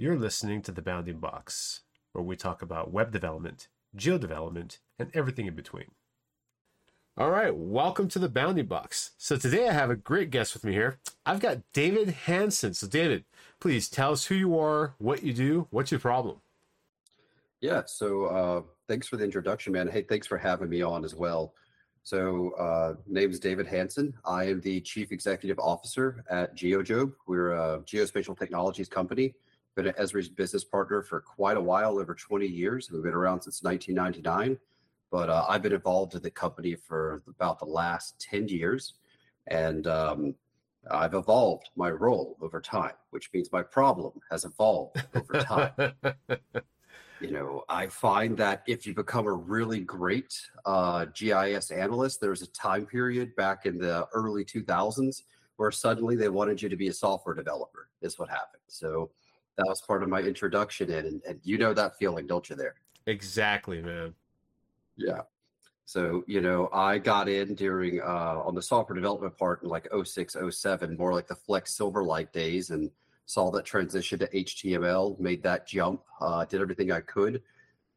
You're listening to The Bounding Box, where we talk about web development, geo development, and everything in between. All right, welcome to The Bounding Box. So today I have a great guest with me here. I've got David Hansen. So, David, please tell us who you are, what you do, what's your problem? Yeah, so uh, thanks for the introduction, man. Hey, thanks for having me on as well. So, uh, name is David Hansen. I am the Chief Executive Officer at GeoJobe. We're a geospatial technologies company been an Esri's business partner for quite a while, over 20 years. We've been around since 1999, but uh, I've been involved in the company for about the last 10 years. And um, I've evolved my role over time, which means my problem has evolved over time. you know, I find that if you become a really great uh, GIS analyst, there was a time period back in the early 2000s where suddenly they wanted you to be a software developer, is what happened. So, that was part of my introduction in and, and you know that feeling don't you there? Exactly man. Yeah. So you know i got in during uh on the software development part in like 06 07 more like the flex silverlight days and saw that transition to html made that jump uh did everything i could.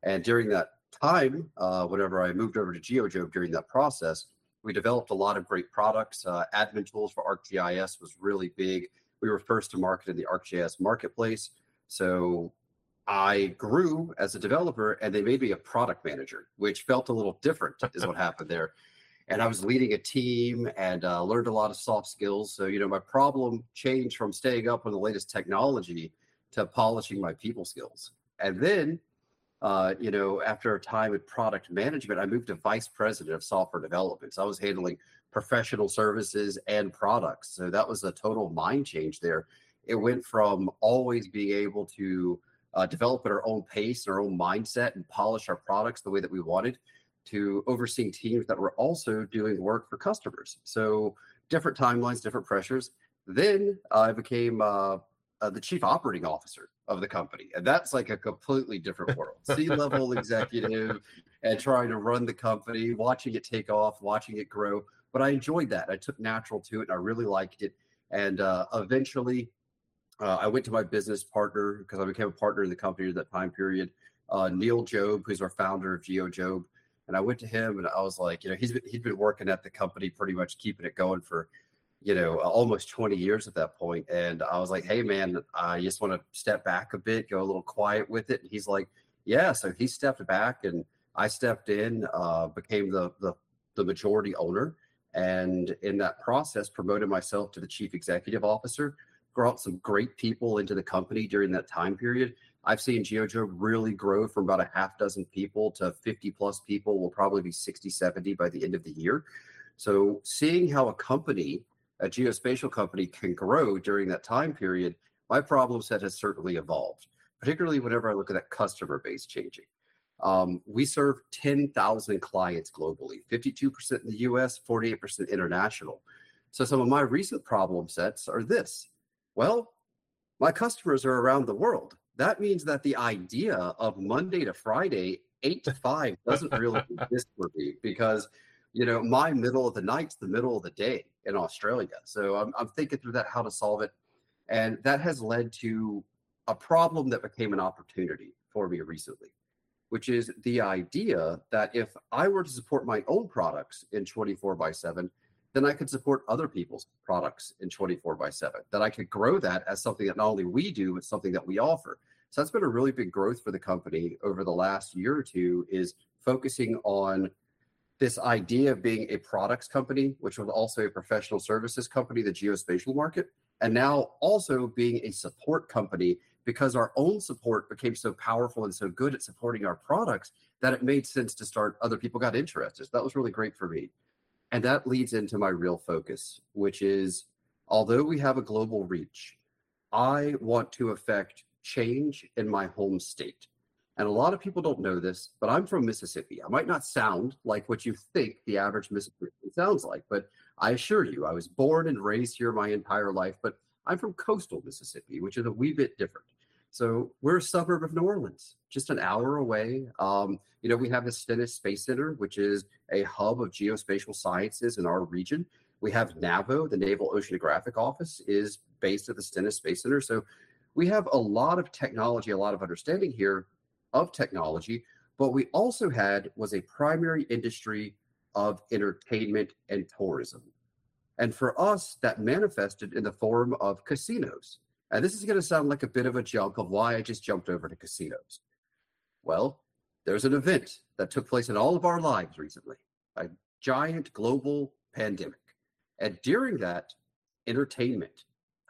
And during that time uh whenever i moved over to GeoJobe during that process we developed a lot of great products. Uh, admin tools for arcgis was really big we were first to market in the ArcGIS marketplace. So I grew as a developer and they made me a product manager, which felt a little different, is what happened there. And I was leading a team and uh, learned a lot of soft skills. So, you know, my problem changed from staying up on the latest technology to polishing my people skills. And then, uh, you know, after a time in product management, I moved to vice president of software development. So I was handling professional services and products. So that was a total mind change there. It went from always being able to uh, develop at our own pace, our own mindset, and polish our products the way that we wanted to overseeing teams that were also doing work for customers. So different timelines, different pressures. Then I became uh, uh, the chief operating officer of the company. And that's like a completely different world. C level executive and trying to run the company, watching it take off, watching it grow but I enjoyed that. I took natural to it and I really liked it. And uh, eventually, uh, I went to my business partner because I became a partner in the company at that time period, uh, Neil Jobe, who's our founder of Geo GeoJobe. And I went to him and I was like, you know, he's been, he'd been working at the company pretty much keeping it going for, you know, almost 20 years at that point. And I was like, hey, man, I just want to step back a bit, go a little quiet with it. And he's like, yeah. So he stepped back and I stepped in, uh, became the, the, the majority owner and in that process promoted myself to the chief executive officer brought some great people into the company during that time period. I've seen GeoJobe really grow from about a half dozen people to 50 plus people will probably be 60 70 by the end of the year. So seeing how a company a geospatial company can grow during that time period my problem set has certainly evolved particularly whenever i look at that customer base changing um, we serve 10,000 clients globally, 52% in the US, 48% international. So some of my recent problem sets are this. Well, my customers are around the world. That means that the idea of Monday to Friday, eight to five, doesn't really exist for me because, you know, my middle of the night's the middle of the day in Australia. So I'm, I'm thinking through that, how to solve it. And that has led to a problem that became an opportunity for me recently which is the idea that if I were to support my own products in 24 by 7, then I could support other people's products in 24 by 7. That I could grow that as something that not only we do, but something that we offer. So that's been a really big growth for the company over the last year or two is focusing on this idea of being a products company, which was also a professional services company, the geospatial market, and now also being a support company because our own support became so powerful and so good at supporting our products that it made sense to start other people got interested. That was really great for me. And that leads into my real focus, which is although we have a global reach, I want to affect change in my home state. And a lot of people don't know this, but I'm from Mississippi. I might not sound like what you think the average Mississippian sounds like, but I assure you, I was born and raised here my entire life, but I'm from coastal Mississippi, which is a wee bit different. So we're a suburb of New Orleans, just an hour away. Um, you know, we have the Stennis Space Center, which is a hub of geospatial sciences in our region. We have NAVO, the Naval Oceanographic Office, is based at the Stennis Space Center. So we have a lot of technology, a lot of understanding here of technology. But we also had was a primary industry of entertainment and tourism. And for us, that manifested in the form of casinos. And this is going to sound like a bit of a jump of why I just jumped over to casinos. Well, there's an event that took place in all of our lives recently a giant global pandemic. And during that, entertainment,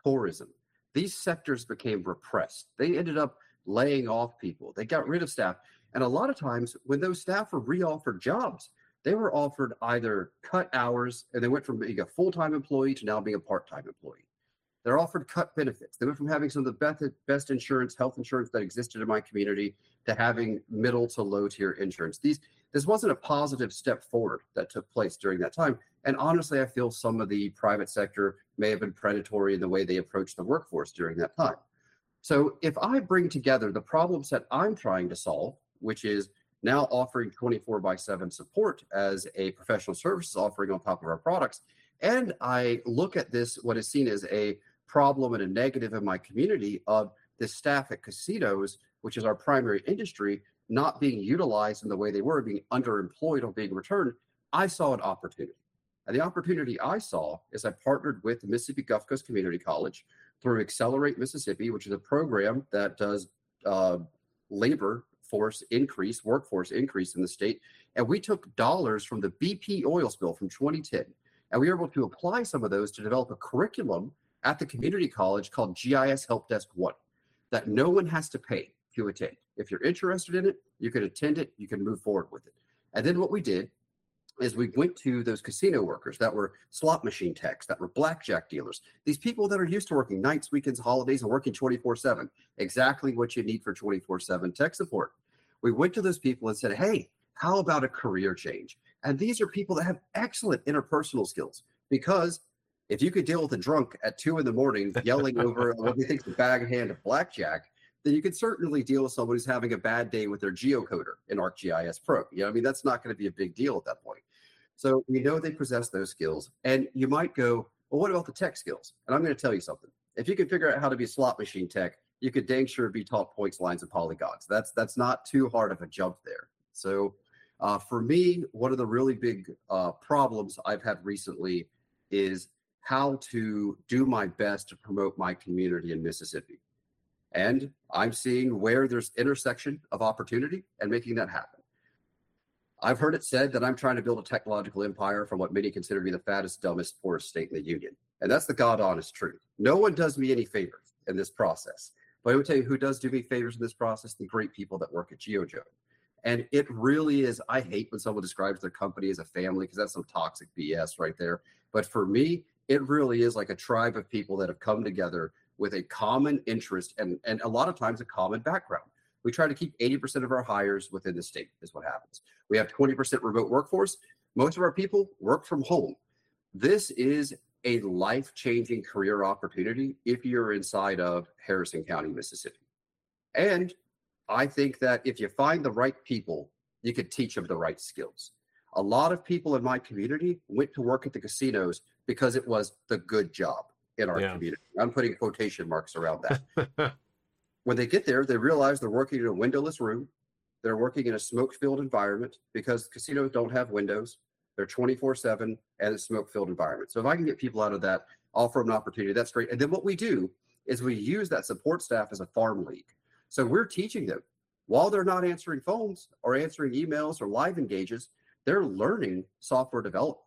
tourism, these sectors became repressed. They ended up laying off people, they got rid of staff. And a lot of times, when those staff were reoffered jobs, they were offered either cut hours and they went from being a full time employee to now being a part time employee. They're offered cut benefits. They went from having some of the best, best insurance, health insurance that existed in my community to having middle to low tier insurance. These this wasn't a positive step forward that took place during that time. And honestly, I feel some of the private sector may have been predatory in the way they approached the workforce during that time. So if I bring together the problems that I'm trying to solve, which is now offering 24 by 7 support as a professional services offering on top of our products, and I look at this, what is seen as a problem and a negative in my community of the staff at casinos, which is our primary industry, not being utilized in the way they were, being underemployed or being returned, I saw an opportunity. And the opportunity I saw is I partnered with the Mississippi Gulf Coast Community College through Accelerate Mississippi, which is a program that does uh, labor force increase, workforce increase in the state. And we took dollars from the BP oil spill from 2010, and we were able to apply some of those to develop a curriculum at the community college called GIS Help Desk One that no one has to pay to attend. If you're interested in it, you can attend it, you can move forward with it. And then what we did is we went to those casino workers that were slot machine techs, that were blackjack dealers, these people that are used to working nights, weekends, holidays, and working 24 7. Exactly what you need for 24 7 tech support. We went to those people and said, hey, how about a career change? And these are people that have excellent interpersonal skills because if you could deal with a drunk at two in the morning yelling over what he thinks the bag hand of blackjack, then you can certainly deal with someone who's having a bad day with their geocoder in ArcGIS Pro. You know, I mean, that's not going to be a big deal at that point. So we know they possess those skills. And you might go, well, what about the tech skills? And I'm going to tell you something. If you can figure out how to be slot machine tech, you could dang sure be taught points, lines, and polygons. That's that's not too hard of a jump there. So uh, for me, one of the really big uh, problems I've had recently is how to do my best to promote my community in Mississippi. And I'm seeing where there's intersection of opportunity and making that happen. I've heard it said that I'm trying to build a technological empire from what many consider to be the fattest, dumbest, poorest state in the union. And that's the God honest truth. No one does me any favors in this process. But I would tell you who does do me favors in this process the great people that work at GeoJobe. And it really is, I hate when someone describes their company as a family because that's some toxic BS right there. But for me, it really is like a tribe of people that have come together with a common interest and, and a lot of times a common background. We try to keep 80% of our hires within the state, is what happens. We have 20% remote workforce. Most of our people work from home. This is a life changing career opportunity if you're inside of Harrison County, Mississippi. And I think that if you find the right people, you could teach them the right skills. A lot of people in my community went to work at the casinos because it was the good job in our yeah. community. I'm putting quotation marks around that. when they get there, they realize they're working in a windowless room. They're working in a smoke filled environment because casinos don't have windows. They're 24 7 and a smoke filled environment. So if I can get people out of that, offer them an opportunity, that's great. And then what we do is we use that support staff as a farm league. So we're teaching them while they're not answering phones or answering emails or live engages, they're learning software development.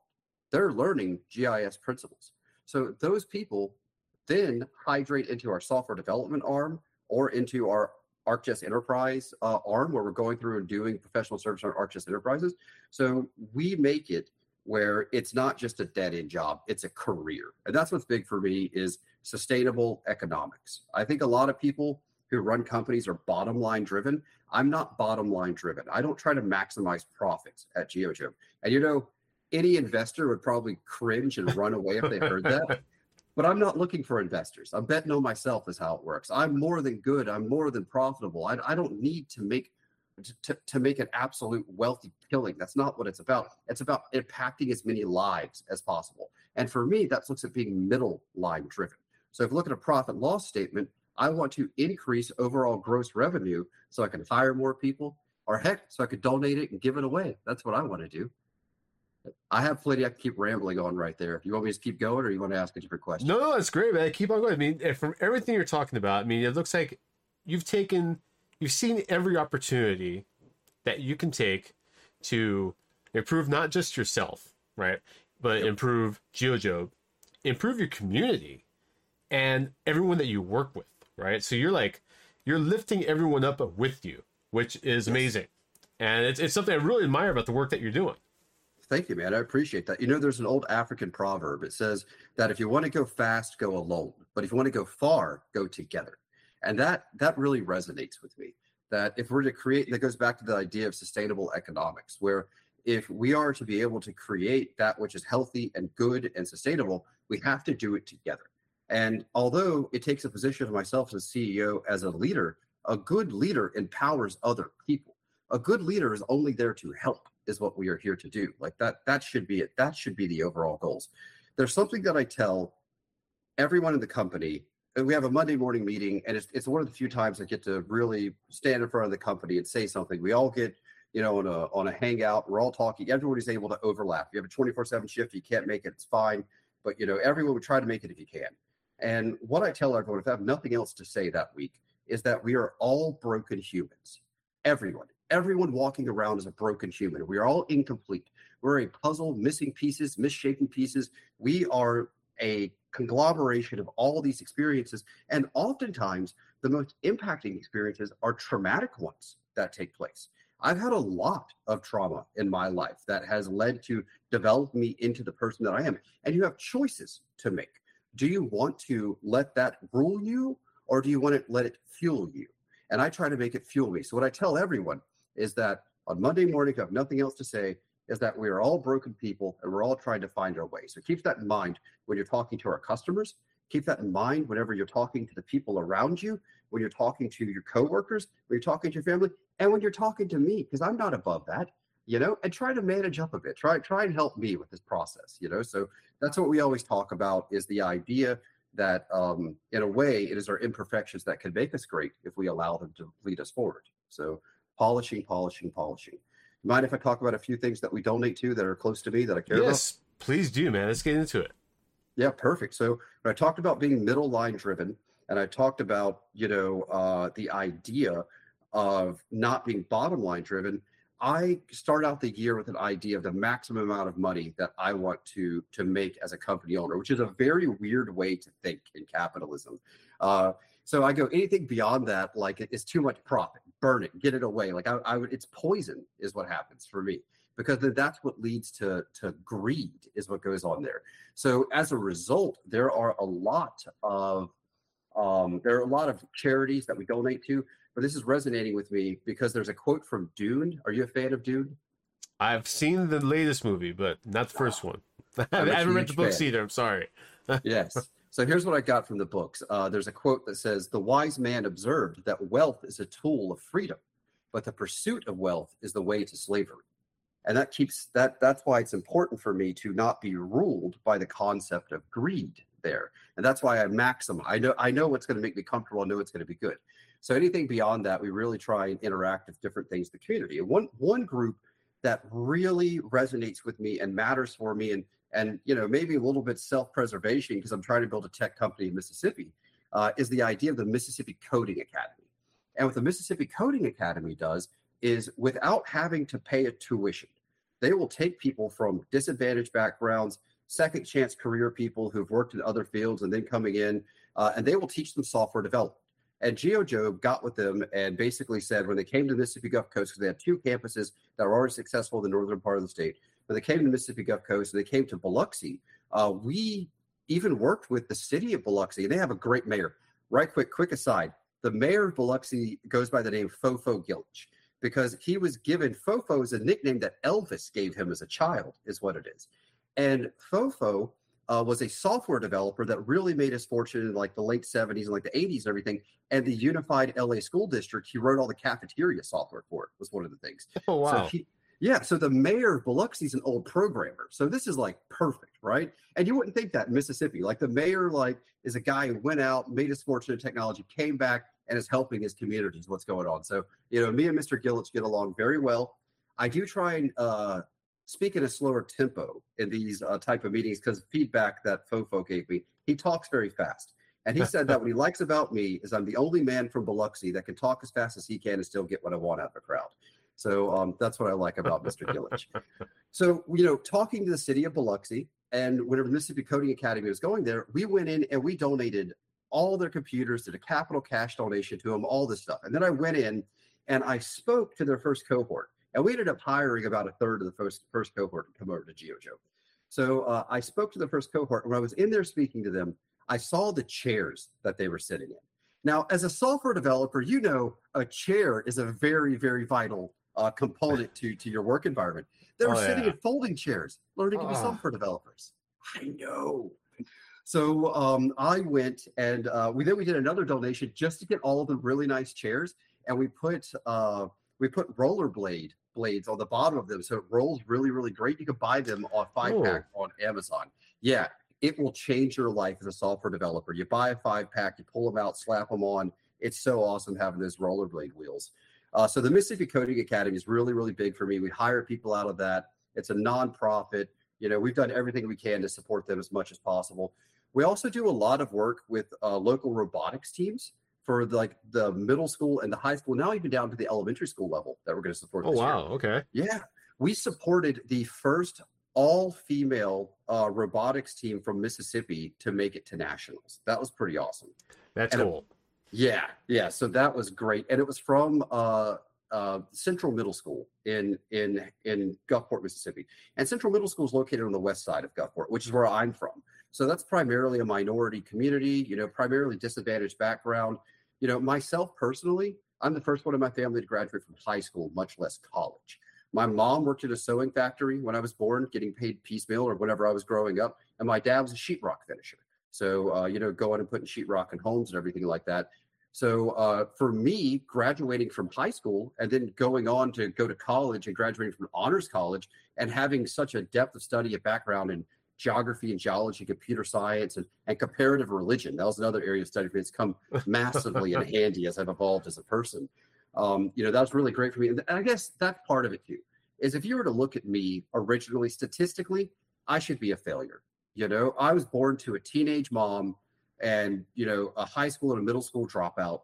They're learning GIS principles. So those people then hydrate into our software development arm or into our ArcGIS Enterprise uh, arm where we're going through and doing professional service on ArcGIS Enterprises. So we make it where it's not just a dead end job, it's a career. And that's what's big for me is sustainable economics. I think a lot of people who run companies are bottom line driven. I'm not bottom line driven. I don't try to maximize profits at GeoJobe. And you know, any investor would probably cringe and run away if they heard that. But I'm not looking for investors. I'm betting on myself is how it works. I'm more than good. I'm more than profitable. I, I don't need to make to, to make an absolute wealthy killing. That's not what it's about. It's about impacting as many lives as possible. And for me, that looks at being middle line driven. So if you look at a profit loss statement, I want to increase overall gross revenue so I can hire more people, or heck, so I could donate it and give it away. That's what I want to do. I have plenty. I can keep rambling on right there. You want me to keep going, or you want to ask a different question? No, no, that's great, man. Keep on going. I mean, from everything you're talking about, I mean, it looks like you've taken, you've seen every opportunity that you can take to improve not just yourself, right, but yep. improve GeoJobe, improve your community, and everyone that you work with, right. So you're like, you're lifting everyone up with you, which is yes. amazing, and it's it's something I really admire about the work that you're doing. Thank you, man. I appreciate that. You know, there's an old African proverb. It says that if you want to go fast, go alone. But if you want to go far, go together. And that that really resonates with me. That if we're to create, that goes back to the idea of sustainable economics, where if we are to be able to create that which is healthy and good and sustainable, we have to do it together. And although it takes a position of myself as a CEO as a leader, a good leader empowers other people. A good leader is only there to help is what we are here to do. Like that, that should be it. That should be the overall goals. There's something that I tell everyone in the company. And we have a Monday morning meeting, and it's, it's one of the few times I get to really stand in front of the company and say something. We all get, you know, on a on a hangout. We're all talking. Everybody's able to overlap. You have a 24 seven shift. You can't make it. It's fine. But you know, everyone would try to make it if you can. And what I tell everyone, if I have nothing else to say that week, is that we are all broken humans. Everyone, everyone walking around is a broken human. We are all incomplete. We're a puzzle, missing pieces, misshapen pieces. We are a conglomeration of all these experiences. And oftentimes, the most impacting experiences are traumatic ones that take place. I've had a lot of trauma in my life that has led to develop me into the person that I am. And you have choices to make. Do you want to let that rule you or do you want to let it fuel you? And I try to make it fuel me. So what I tell everyone is that on Monday morning, if you have nothing else to say, is that we are all broken people and we're all trying to find our way. So keep that in mind when you're talking to our customers. Keep that in mind whenever you're talking to the people around you, when you're talking to your coworkers, when you're talking to your family, and when you're talking to me, because I'm not above that, you know, and try to manage up a bit. Try try and help me with this process, you know. So that's what we always talk about is the idea that um, in a way it is our imperfections that can make us great if we allow them to lead us forward. So polishing, polishing, polishing. Mind if I talk about a few things that we donate to that are close to me that I care yes, about? Yes, please do, man. Let's get into it. Yeah, perfect. So I talked about being middle line driven, and I talked about you know uh, the idea of not being bottom line driven. I start out the year with an idea of the maximum amount of money that I want to to make as a company owner, which is a very weird way to think in capitalism. Uh, so I go anything beyond that, like it's too much profit burn it, get it away. Like I, I would, it's poison is what happens for me because then that's what leads to to greed is what goes on there. So as a result, there are a lot of um, there are a lot of charities that we donate to, but this is resonating with me because there's a quote from Dune. Are you a fan of Dune? I've seen the latest movie, but not the first one. I haven't read the books fan. either. I'm sorry. yes. So here's what I got from the books. Uh, there's a quote that says, The wise man observed that wealth is a tool of freedom, but the pursuit of wealth is the way to slavery. And that keeps that that's why it's important for me to not be ruled by the concept of greed there. And that's why I maximize. I know I know what's going to make me comfortable, I know it's going to be good. So anything beyond that, we really try and interact with different things in the community. And one one group that really resonates with me and matters for me and and you know maybe a little bit self-preservation because I'm trying to build a tech company in Mississippi, uh, is the idea of the Mississippi Coding Academy. And what the Mississippi Coding Academy does is without having to pay a tuition, they will take people from disadvantaged backgrounds, second chance career people who've worked in other fields and then coming in, uh, and they will teach them software development. And GeoJobe got with them and basically said when they came to the Mississippi Gulf Coast, because they have two campuses that are already successful in the northern part of the state, when they came to the Mississippi Gulf Coast and they came to Biloxi, uh, we even worked with the city of Biloxi. They have a great mayor. Right quick, quick aside. The mayor of Biloxi goes by the name Fofo Gilich because he was given Fofo is a nickname that Elvis gave him as a child, is what it is. And Fofo uh, was a software developer that really made his fortune in like the late 70s and like the 80s and everything. And the unified LA school district, he wrote all the cafeteria software for it, was one of the things. Oh, wow. So he, Yeah, so the mayor of Biloxi is an old programmer. So this is like perfect, right? And you wouldn't think that in Mississippi. Like the mayor, like, is a guy who went out, made his fortune in technology, came back, and is helping his communities. What's going on? So, you know, me and Mr. Gilich get along very well. I do try and uh, speak in a slower tempo in these uh, type of meetings because feedback that Fofo gave me, he talks very fast. And he said that what he likes about me is I'm the only man from Biloxi that can talk as fast as he can and still get what I want out of a crowd. So um, that's what I like about Mr. Gilich. So, you know, talking to the city of Biloxi and whenever Mississippi Coding Academy was going there, we went in and we donated all their computers, did a capital cash donation to them, all this stuff. And then I went in and I spoke to their first cohort. And we ended up hiring about a third of the first, first cohort to come over to GeoJobe. So uh, I spoke to the first cohort. When I was in there speaking to them, I saw the chairs that they were sitting in. Now, as a software developer, you know a chair is a very, very vital uh, component to to your work environment. They were oh, sitting yeah. in folding chairs, learning to be software developers. I know. So um, I went and uh, we then we did another donation just to get all the really nice chairs, and we put uh, we put rollerblade blades on the bottom of them, so it rolls really really great. You can buy them on five pack on Amazon. Yeah, it will change your life as a software developer. You buy a five pack, you pull them out, slap them on. It's so awesome having those rollerblade wheels. Uh, so the Mississippi Coding Academy is really, really big for me. We hire people out of that. It's a nonprofit. You know, we've done everything we can to support them as much as possible. We also do a lot of work with uh, local robotics teams for the, like the middle school and the high school, now even down to the elementary school level that we're going to support. Oh wow! Year. Okay. Yeah, we supported the first all-female uh, robotics team from Mississippi to make it to nationals. That was pretty awesome. That's and cool. Yeah, yeah. So that was great, and it was from uh, uh, Central Middle School in in in Gulfport, Mississippi. And Central Middle School is located on the west side of Gulfport, which is where I'm from. So that's primarily a minority community. You know, primarily disadvantaged background. You know, myself personally, I'm the first one in my family to graduate from high school, much less college. My mom worked at a sewing factory when I was born, getting paid piecemeal or whenever I was growing up, and my dad was a sheetrock finisher. So, uh, you know, going and putting sheetrock in homes and everything like that. So uh, for me, graduating from high school and then going on to go to college and graduating from honors college and having such a depth of study, a background in geography and geology, computer science, and, and comparative religion. That was another area of study for me. It's come massively in handy as I've evolved as a person. Um, you know, that was really great for me. And I guess that's part of it too, is if you were to look at me originally, statistically, I should be a failure. You know, I was born to a teenage mom and you know a high school and a middle school dropout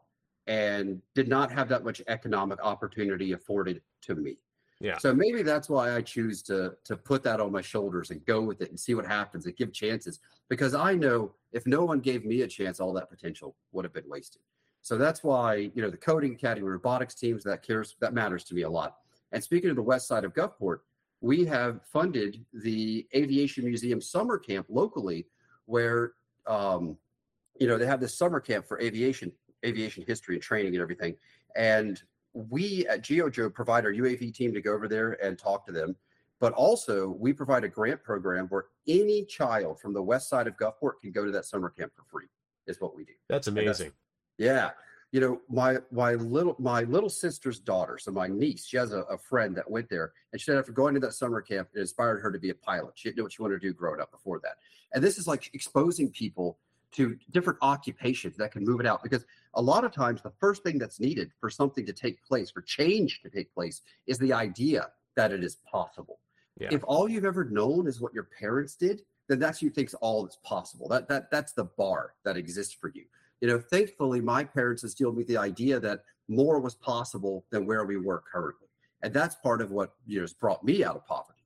and did not have that much economic opportunity afforded to me. Yeah. So maybe that's why i choose to to put that on my shoulders and go with it and see what happens and give chances because i know if no one gave me a chance all that potential would have been wasted. So that's why you know the coding academy robotics teams that cares that matters to me a lot. And speaking of the west side of gulfport we have funded the aviation museum summer camp locally where um, you know, they have this summer camp for aviation, aviation history and training and everything. And we at GeoJobe provide our UAV team to go over there and talk to them. But also, we provide a grant program where any child from the west side of Gulfport can go to that summer camp for free. Is what we do. That's amazing. That's, yeah, you know, my my little my little sister's daughter, so my niece, she has a, a, friend that went there, and she said after going to that summer camp, it inspired her to be a pilot. She didn't know what she wanted to do growing up before that. And this is like exposing people to different occupations that can move it out because a lot of times the first thing that's needed for something to take place for change to take place is the idea that it is possible yeah. if all you've ever known is what your parents did then that's you thinks all that's possible that that that's the bar that exists for you you know thankfully my parents instilled me the idea that more was possible than where we were currently and that's part of what you know has brought me out of poverty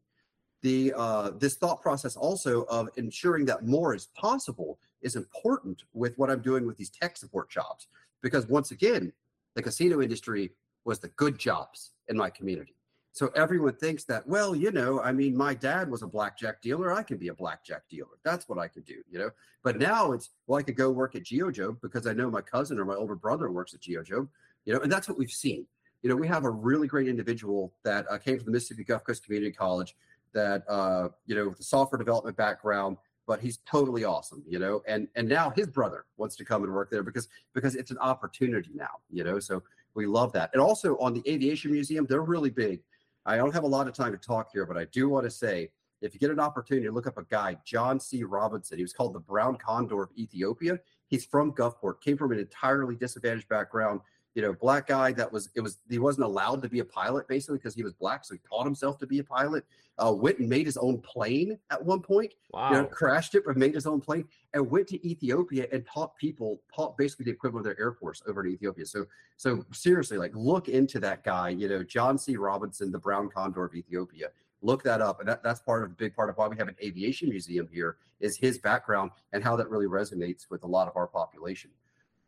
the uh, this thought process also of ensuring that more is possible is important with what I'm doing with these tech support jobs because once again, the casino industry was the good jobs in my community. So everyone thinks that, well, you know, I mean, my dad was a blackjack dealer. I can be a blackjack dealer. That's what I could do, you know. But now it's, well, I could go work at GeoJobe because I know my cousin or my older brother works at GeoJobe, you know, and that's what we've seen. You know, we have a really great individual that uh, came from the Mississippi Gulf Coast Community College that, uh, you know, with a software development background, but he's totally awesome, you know. And and now his brother wants to come and work there because because it's an opportunity now, you know. So we love that. And also on the aviation museum, they're really big. I don't have a lot of time to talk here, but I do want to say if you get an opportunity to look up a guy, John C. Robinson, he was called the Brown Condor of Ethiopia. He's from Gulfport, came from an entirely disadvantaged background. You know, black guy that was it was he wasn't allowed to be a pilot basically because he was black, so he taught himself to be a pilot. Uh, went and made his own plane at one point. Wow. You know, crashed it, but made his own plane and went to Ethiopia and taught people, taught basically the equivalent of their air force over in Ethiopia. So, so seriously, like look into that guy. You know, John C. Robinson, the Brown Condor of Ethiopia look that up and that, that's part of a big part of why we have an aviation museum here is his background and how that really resonates with a lot of our population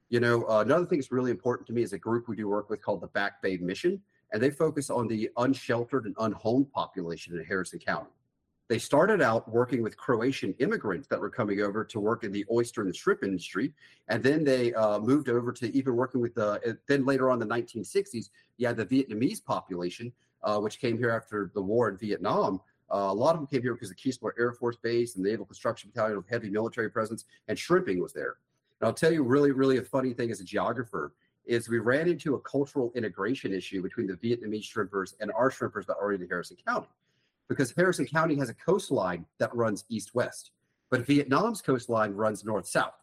you know uh, another thing that's really important to me is a group we do work with called the back bay mission and they focus on the unsheltered and unhomed population in harrison county they started out working with croatian immigrants that were coming over to work in the oyster and the shrimp industry and then they uh, moved over to even working with the then later on in the 1960s you had the vietnamese population uh, which came here after the war in Vietnam. Uh, a lot of them came here because of Keesler Air Force Base and the Naval Construction Battalion with heavy military presence, and shrimping was there. And I'll tell you, really, really a funny thing as a geographer is we ran into a cultural integration issue between the Vietnamese shrimpers and our shrimpers that are in Harrison County, because Harrison County has a coastline that runs east-west, but Vietnam's coastline runs north-south.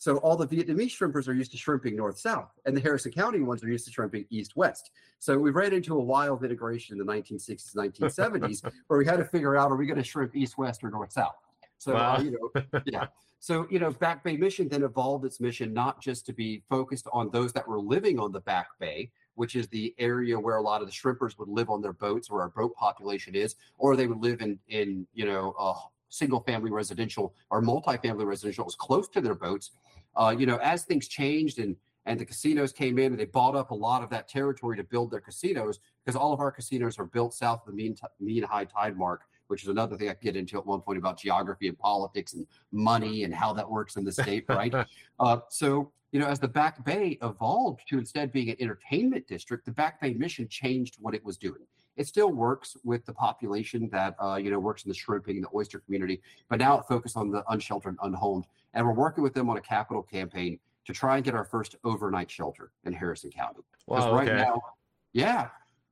So all the Vietnamese shrimpers are used to shrimping north-south, and the Harrison County ones are used to shrimping east-west. So we ran into a wild integration in the 1960s, 1970s, where we had to figure out: are we going to shrimp east-west or north-south? So wow. uh, you know, yeah. So you know, Back Bay Mission then evolved its mission not just to be focused on those that were living on the Back Bay, which is the area where a lot of the shrimpers would live on their boats, where our boat population is, or they would live in in you know. Uh, single family residential or multi-family residential was close to their boats. Uh, you know, as things changed and and the casinos came in and they bought up a lot of that territory to build their casinos because all of our casinos are built south of the mean t- mean high tide mark, which is another thing I get into at one point about geography and politics and money and how that works in the state, right? uh, so you know, as the Back Bay evolved to instead being an entertainment district, the Back Bay mission changed what it was doing. It still works with the population that uh, you know works in the shrimping and the oyster community, but now it focused on the unsheltered, unhomed, and we're working with them on a capital campaign to try and get our first overnight shelter in Harrison County. Because wow, right okay. now, yeah,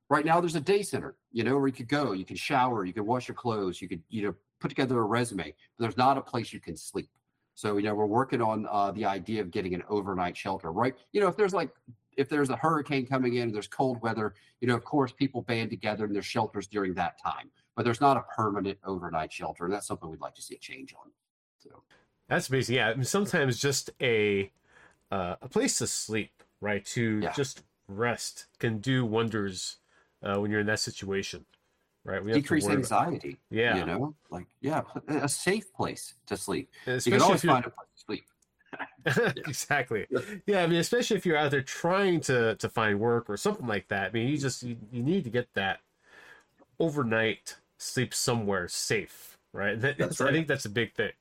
right now there's a day center, you know, where you could go, you can shower, you can wash your clothes, you could you know put together a resume, but there's not a place you can sleep. So you know we're working on uh, the idea of getting an overnight shelter, right? You know, if there's like if there's a hurricane coming in, there's cold weather, you know, of course, people band together and there's shelters during that time. But there's not a permanent overnight shelter, and that's something we'd like to see a change on. So that's amazing. Yeah, I mean, sometimes just a uh, a place to sleep, right, to yeah. just rest, can do wonders uh, when you're in that situation, right? We decrease anxiety. About, yeah, you know, like yeah, a safe place to sleep. you can always find a place to sleep. exactly. Yeah, I mean, especially if you're out there trying to to find work or something like that. I mean, you just you, you need to get that overnight sleep somewhere safe, right? That, that's right. I think that's a big thing.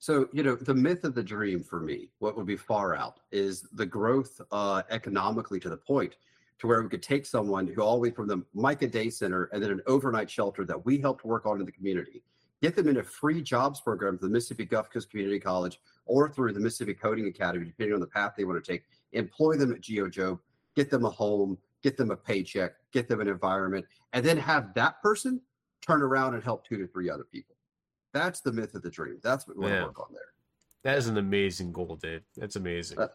So, you know, the myth of the dream for me, what would be far out, is the growth uh, economically to the point to where we could take someone who all the way from the Micah Day Center and then an overnight shelter that we helped work on in the community, get them in a free jobs program at the Mississippi Gulf Coast Community College or through the Mississippi Coding Academy, depending on the path they want to take, employ them at GeoJobe, get them a home, get them a paycheck, get them an environment, and then have that person turn around and help two to three other people. That's the myth of the dream. That's what we want to work on there. That is an amazing goal, Dave. That's amazing. Uh,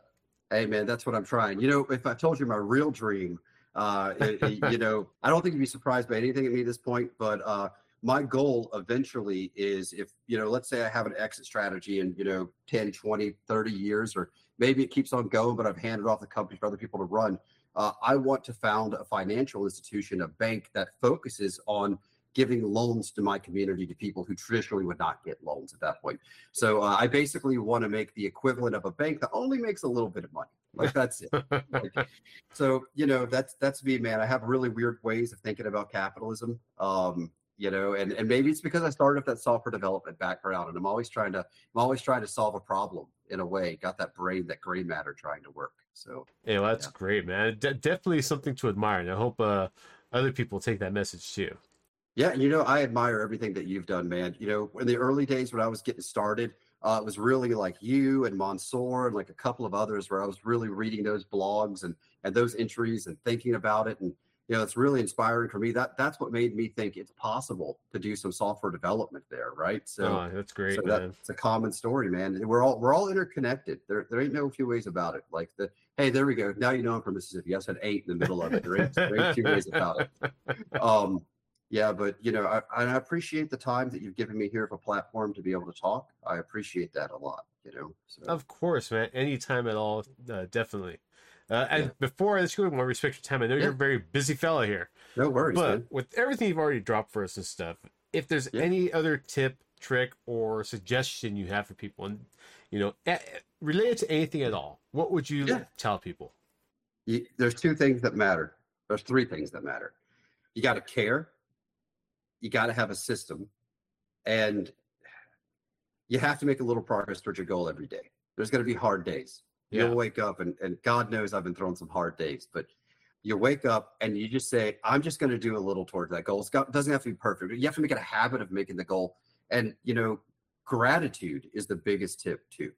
hey, man, that's what I'm trying. You know, if I told you my real dream, uh, it, you know, I don't think you'd be surprised by anything at me at this point, but uh, my goal eventually is if you know let's say i have an exit strategy in you know 10 20 30 years or maybe it keeps on going but i've handed off the company for other people to run uh, i want to found a financial institution a bank that focuses on giving loans to my community to people who traditionally would not get loans at that point. So uh, i basically want to make the equivalent of a bank that only makes a little bit of money. Like that's it. Like, so you know that's that's me man. I have really weird ways of thinking about capitalism um, you know and, and maybe it's because i started with that software development background and i'm always trying to i'm always trying to solve a problem in a way. Got that brain that gray matter trying to work. So yeah well, that's yeah. great man. De- definitely something to admire and i hope uh, other people take that message too yeah you know i admire everything that you've done man you know in the early days when i was getting started uh, it was really like you and Mansoor and like a couple of others where I was really reading those blogs and and those entries and thinking about it and you know, it's really inspiring for me. That that's what made me think it's possible to do some software development there, right? So oh, that's great, so man. That's a common story, man. We're all we're all interconnected. There there ain't no few ways about it. Like the hey, there we go. Now you know I'm from Mississippi. I said eight in the middle of it. There ain't, there ain't two ways about it. Um, yeah, but you know, I, I appreciate the time that you've given me here for a platform to be able to talk. I appreciate that a lot. You know, so. of course, man. Anytime at all, uh, definitely. Uh, and yeah. before I let you go, I want to respect your time. I know yeah. you're a very busy fella here. No worries. But man. with everything you've already dropped for us and stuff, if there's yeah. any other tip, trick, or suggestion you have for people, and you know, related to anything at all, what would you tell people? You, there's two things that matter. There's three things that matter. You got to care you got to have a system and you have to make a little progress towards your goal every day. There's going to be hard days. Yeah. You'll wake up and, and God knows I've been throwing some hard days, but you wake up and you just say, I'm just going to do a little towards that goal. It doesn't have to be perfect, but you have to make it a habit of making the goal. And, you know, gratitude is the biggest tip too.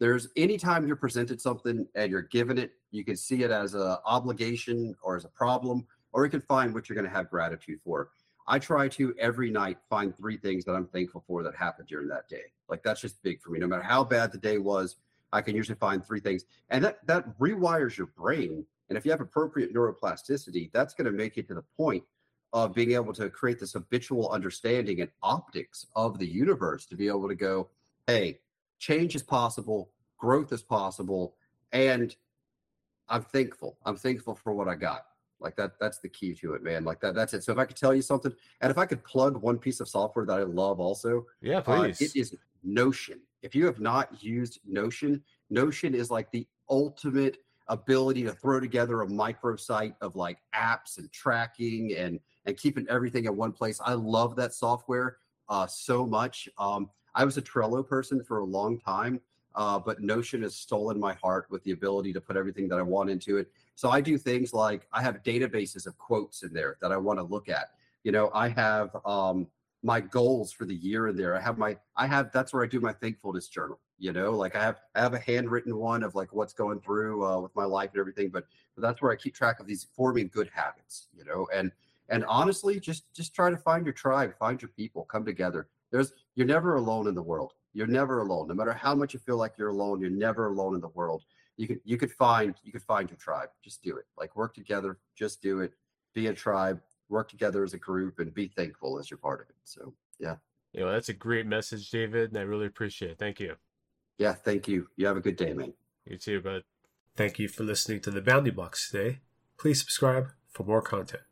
There's anytime you're presented something and you're given it, you can see it as an obligation or as a problem, or you can find what you're going to have gratitude for. I try to every night find three things that I'm thankful for that happened during that day. Like that's just big for me. No matter how bad the day was, I can usually find three things. And that that rewires your brain. And if you have appropriate neuroplasticity, that's going to make you to the point of being able to create this habitual understanding and optics of the universe to be able to go, hey, change is possible, growth is possible, and I'm thankful. I'm thankful for what I got. Like that, that's the key to it, man. Like that, that's it. So if I could tell you something, and if I could plug one piece of software that I love also, yeah, please. Uh, it is Notion. If you have not used Notion, Notion is like the ultimate ability to throw together a microsite of like apps and tracking and and keeping everything in one place. I love that software uh, so much. Um, I was a Trello person for a long time, uh, but Notion has stolen my heart with the ability to put everything that I want into it. So I do things like I have databases of quotes in there that I want to look at. You know, I have um, my goals for the year in there. I have my, I have, that's where I do my thankfulness journal. You know, like I have, I have a handwritten one of like what's going through uh, with my life and everything. But, but that's where I keep track of these forming good habits. You know, and and honestly, just just try to find your tribe, find your people, come together. There's you're never alone in the world. You're never alone. No matter how much you feel like you're alone, you're never alone in the world. You could you could find you could find your tribe. Just do it. Like work together. Just do it. Be a tribe. Work together as a group and be thankful as you're part of it. So yeah. Yeah, that's a great message, David, and I really appreciate it. Thank you. Yeah, thank you. You have a good day, man. You too, bud. Thank you for listening to the Bounding Box today. Please subscribe for more content.